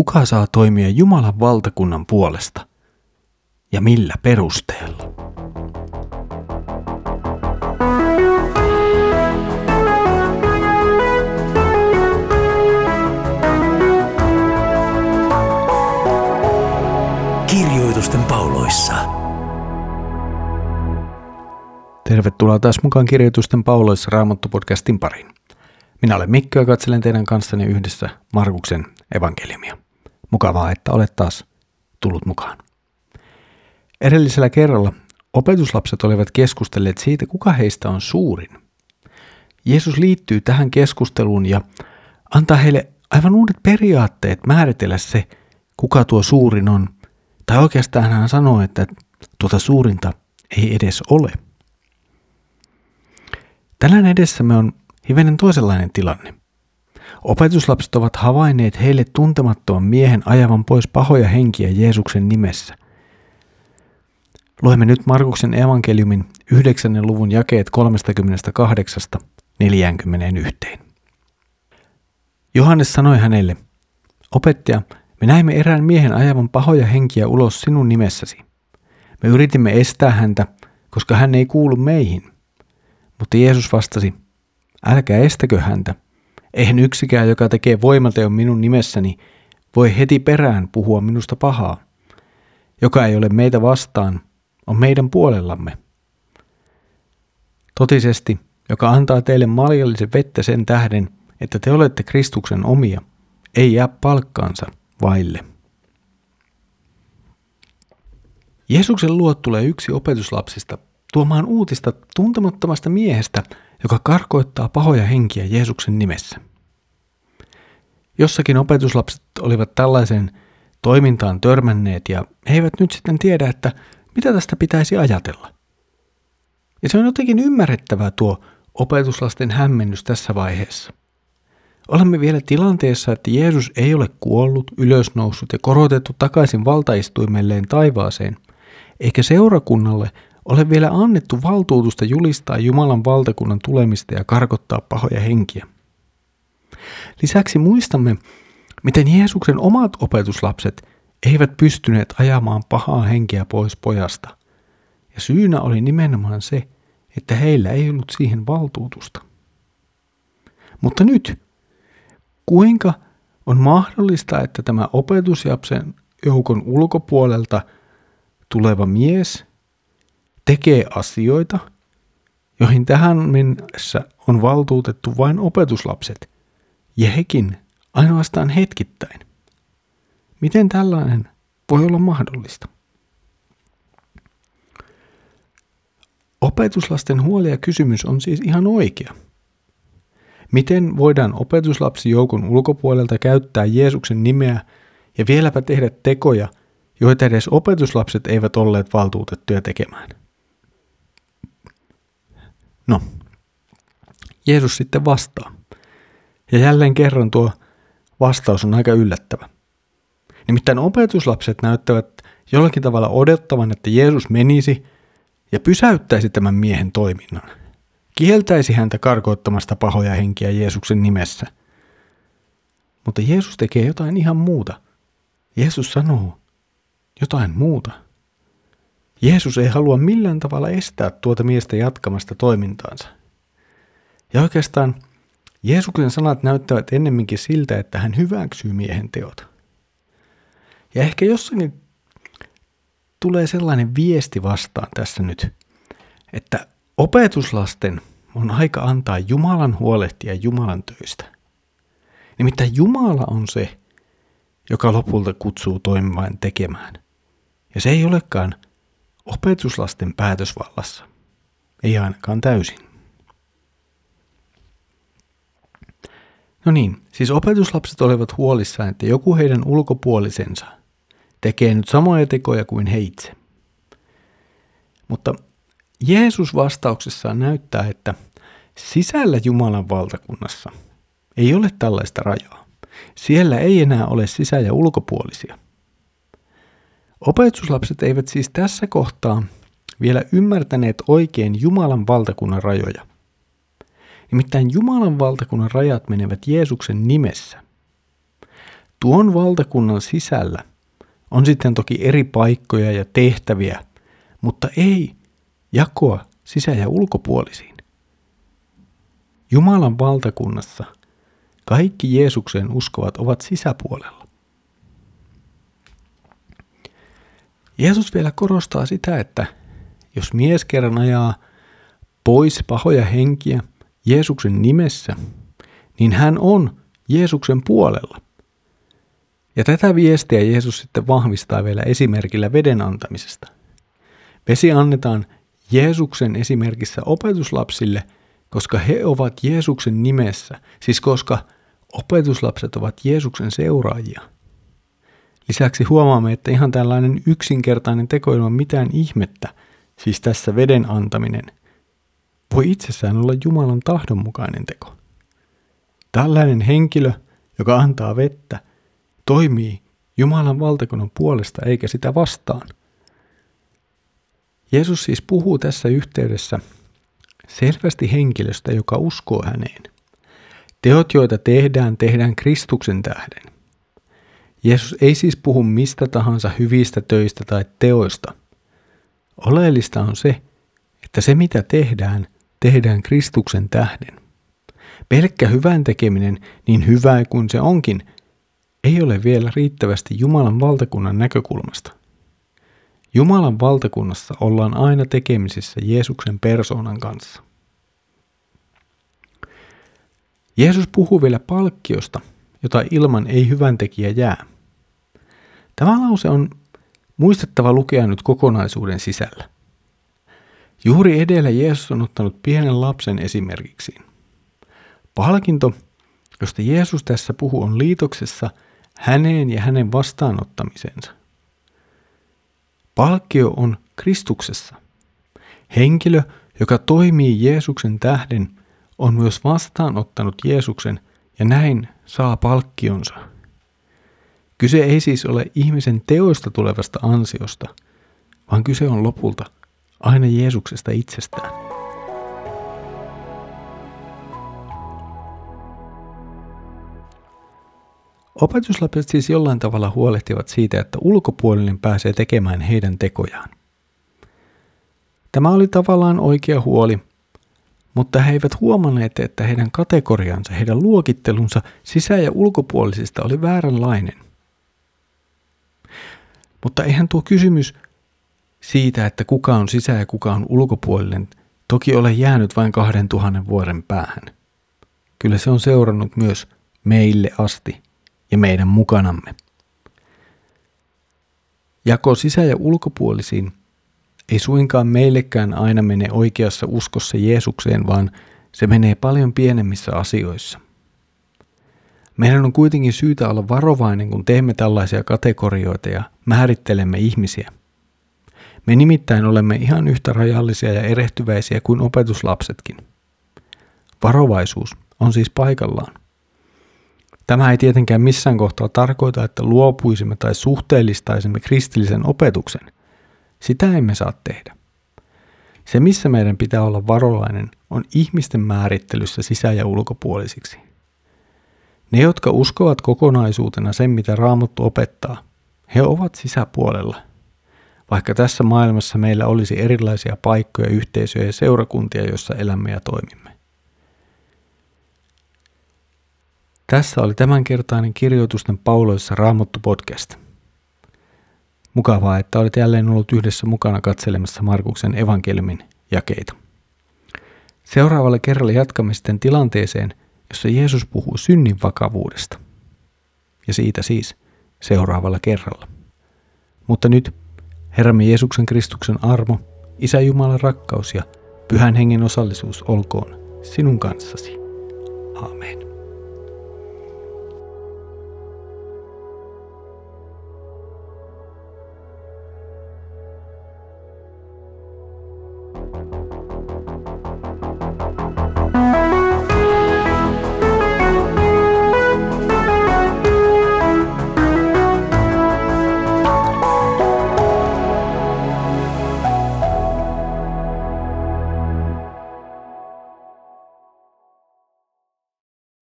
kuka saa toimia Jumalan valtakunnan puolesta ja millä perusteella. Kirjoitusten pauloissa. Tervetuloa taas mukaan Kirjoitusten pauloissa Raamattu-podcastin pariin. Minä olen Mikko ja katselen teidän kanssanne yhdessä Markuksen evankeliumia. Mukavaa, että olet taas tullut mukaan. Edellisellä kerralla opetuslapset olivat keskustelleet siitä, kuka heistä on suurin. Jeesus liittyy tähän keskusteluun ja antaa heille aivan uudet periaatteet määritellä se, kuka tuo suurin on. Tai oikeastaan hän sanoo, että tuota suurinta ei edes ole. Tänään edessämme on hivenen toisenlainen tilanne. Opetuslapset ovat havainneet heille tuntemattoman miehen ajavan pois pahoja henkiä Jeesuksen nimessä. Luemme nyt Markuksen evankeliumin 9. luvun jakeet 38-41. Johannes sanoi hänelle, Opettaja, me näimme erään miehen ajavan pahoja henkiä ulos sinun nimessäsi. Me yritimme estää häntä, koska hän ei kuulu meihin. Mutta Jeesus vastasi, älkää estäkö häntä. Eihän yksikään, joka tekee voimateon minun nimessäni, voi heti perään puhua minusta pahaa. Joka ei ole meitä vastaan, on meidän puolellamme. Totisesti, joka antaa teille maljallisen vettä sen tähden, että te olette Kristuksen omia, ei jää palkkaansa vaille. Jeesuksen luot tulee yksi opetuslapsista tuomaan uutista tuntemattomasta miehestä, joka karkoittaa pahoja henkiä Jeesuksen nimessä. Jossakin opetuslapset olivat tällaisen toimintaan törmänneet ja he eivät nyt sitten tiedä, että mitä tästä pitäisi ajatella. Ja se on jotenkin ymmärrettävää tuo opetuslasten hämmennys tässä vaiheessa. Olemme vielä tilanteessa, että Jeesus ei ole kuollut, ylösnoussut ja korotettu takaisin valtaistuimelleen taivaaseen, eikä seurakunnalle ole vielä annettu valtuutusta julistaa Jumalan valtakunnan tulemista ja karkottaa pahoja henkiä. Lisäksi muistamme, miten Jeesuksen omat opetuslapset eivät pystyneet ajamaan pahaa henkeä pois pojasta. Ja syynä oli nimenomaan se, että heillä ei ollut siihen valtuutusta. Mutta nyt, kuinka on mahdollista, että tämä opetusjapsen joukon ulkopuolelta tuleva mies tekee asioita, joihin tähän mennessä on valtuutettu vain opetuslapset, ja hekin ainoastaan hetkittäin. Miten tällainen voi olla mahdollista? Opetuslasten huoli ja kysymys on siis ihan oikea. Miten voidaan opetuslapsi joukon ulkopuolelta käyttää Jeesuksen nimeä ja vieläpä tehdä tekoja, joita edes opetuslapset eivät olleet valtuutettuja tekemään? No, Jeesus sitten vastaa. Ja jälleen kerran tuo vastaus on aika yllättävä. Nimittäin opetuslapset näyttävät jollakin tavalla odottavan, että Jeesus menisi ja pysäyttäisi tämän miehen toiminnan. Kieltäisi häntä karkoittamasta pahoja henkiä Jeesuksen nimessä. Mutta Jeesus tekee jotain ihan muuta. Jeesus sanoo jotain muuta. Jeesus ei halua millään tavalla estää tuota miestä jatkamasta toimintaansa. Ja oikeastaan Jeesuksen sanat näyttävät ennemminkin siltä, että hän hyväksyy miehen teot. Ja ehkä jossakin tulee sellainen viesti vastaan tässä nyt, että opetuslasten on aika antaa Jumalan huolehtia Jumalan töistä. Nimittäin Jumala on se, joka lopulta kutsuu toimimaan tekemään. Ja se ei olekaan opetuslasten päätösvallassa. Ei ainakaan täysin. No niin, siis opetuslapset olivat huolissaan, että joku heidän ulkopuolisensa tekee nyt samoja tekoja kuin he itse. Mutta Jeesus vastauksessaan näyttää, että sisällä Jumalan valtakunnassa ei ole tällaista rajaa. Siellä ei enää ole sisä- ja ulkopuolisia – Opetuslapset eivät siis tässä kohtaa vielä ymmärtäneet oikein Jumalan valtakunnan rajoja. Nimittäin Jumalan valtakunnan rajat menevät Jeesuksen nimessä. tuon valtakunnan sisällä on sitten toki eri paikkoja ja tehtäviä, mutta ei jakoa sisä- ja ulkopuolisiin. Jumalan valtakunnassa kaikki Jeesukseen uskovat ovat sisäpuolella. Jeesus vielä korostaa sitä, että jos mies kerran ajaa pois pahoja henkiä Jeesuksen nimessä, niin hän on Jeesuksen puolella. Ja tätä viestiä Jeesus sitten vahvistaa vielä esimerkillä veden antamisesta. Vesi annetaan Jeesuksen esimerkissä opetuslapsille, koska he ovat Jeesuksen nimessä, siis koska opetuslapset ovat Jeesuksen seuraajia. Lisäksi huomaamme, että ihan tällainen yksinkertainen teko ilman mitään ihmettä, siis tässä veden antaminen, voi itsessään olla Jumalan tahdonmukainen teko. Tällainen henkilö, joka antaa vettä, toimii Jumalan valtakunnan puolesta eikä sitä vastaan. Jeesus siis puhuu tässä yhteydessä selvästi henkilöstä, joka uskoo häneen. Teot, joita tehdään, tehdään Kristuksen tähden. Jeesus ei siis puhu mistä tahansa hyvistä töistä tai teoista. Oleellista on se, että se mitä tehdään, tehdään Kristuksen tähden. Pelkkä hyvän tekeminen, niin hyvää kuin se onkin, ei ole vielä riittävästi Jumalan valtakunnan näkökulmasta. Jumalan valtakunnassa ollaan aina tekemisissä Jeesuksen persoonan kanssa. Jeesus puhuu vielä palkkiosta, jota ilman ei hyvän tekijä jää. Tämä lause on muistettava lukea nyt kokonaisuuden sisällä. Juuri edellä Jeesus on ottanut pienen lapsen esimerkiksi. Palkinto, josta Jeesus tässä puhuu, on liitoksessa häneen ja hänen vastaanottamisensa. Palkkio on Kristuksessa. Henkilö, joka toimii Jeesuksen tähden, on myös vastaanottanut Jeesuksen ja näin saa palkkionsa. Kyse ei siis ole ihmisen teoista tulevasta ansiosta, vaan kyse on lopulta aina Jeesuksesta itsestään. Opetuslapset siis jollain tavalla huolehtivat siitä, että ulkopuolinen pääsee tekemään heidän tekojaan. Tämä oli tavallaan oikea huoli, mutta he eivät huomanneet, että heidän kategoriansa, heidän luokittelunsa sisä- ja ulkopuolisista oli vääränlainen. Mutta eihän tuo kysymys siitä, että kuka on sisä- ja kuka on ulkopuolinen, toki ole jäänyt vain kahden tuhannen vuoden päähän. Kyllä se on seurannut myös meille asti ja meidän mukanamme. Jako sisä- ja ulkopuolisiin ei suinkaan meillekään aina mene oikeassa uskossa Jeesukseen, vaan se menee paljon pienemmissä asioissa. Meidän on kuitenkin syytä olla varovainen, kun teemme tällaisia kategorioita ja määrittelemme ihmisiä. Me nimittäin olemme ihan yhtä rajallisia ja erehtyväisiä kuin opetuslapsetkin. Varovaisuus on siis paikallaan. Tämä ei tietenkään missään kohtaa tarkoita, että luopuisimme tai suhteellistaisimme kristillisen opetuksen. Sitä emme saa tehdä. Se, missä meidän pitää olla varovainen, on ihmisten määrittelyssä sisä- ja ulkopuolisiksi. Ne, jotka uskovat kokonaisuutena sen, mitä Raamattu opettaa, he ovat sisäpuolella. Vaikka tässä maailmassa meillä olisi erilaisia paikkoja, yhteisöjä ja seurakuntia, joissa elämme ja toimimme. Tässä oli tämänkertainen kirjoitusten pauloissa Raamattu podcast. Mukavaa, että olet jälleen ollut yhdessä mukana katselemassa Markuksen evankeliumin jakeita. Seuraavalla kerralla jatkamme sitten tilanteeseen, jossa Jeesus puhuu synnin vakavuudesta. Ja siitä siis seuraavalla kerralla. Mutta nyt Herramme Jeesuksen Kristuksen armo, Isä Jumalan rakkaus ja Pyhän Hengen osallisuus olkoon sinun kanssasi. Amen.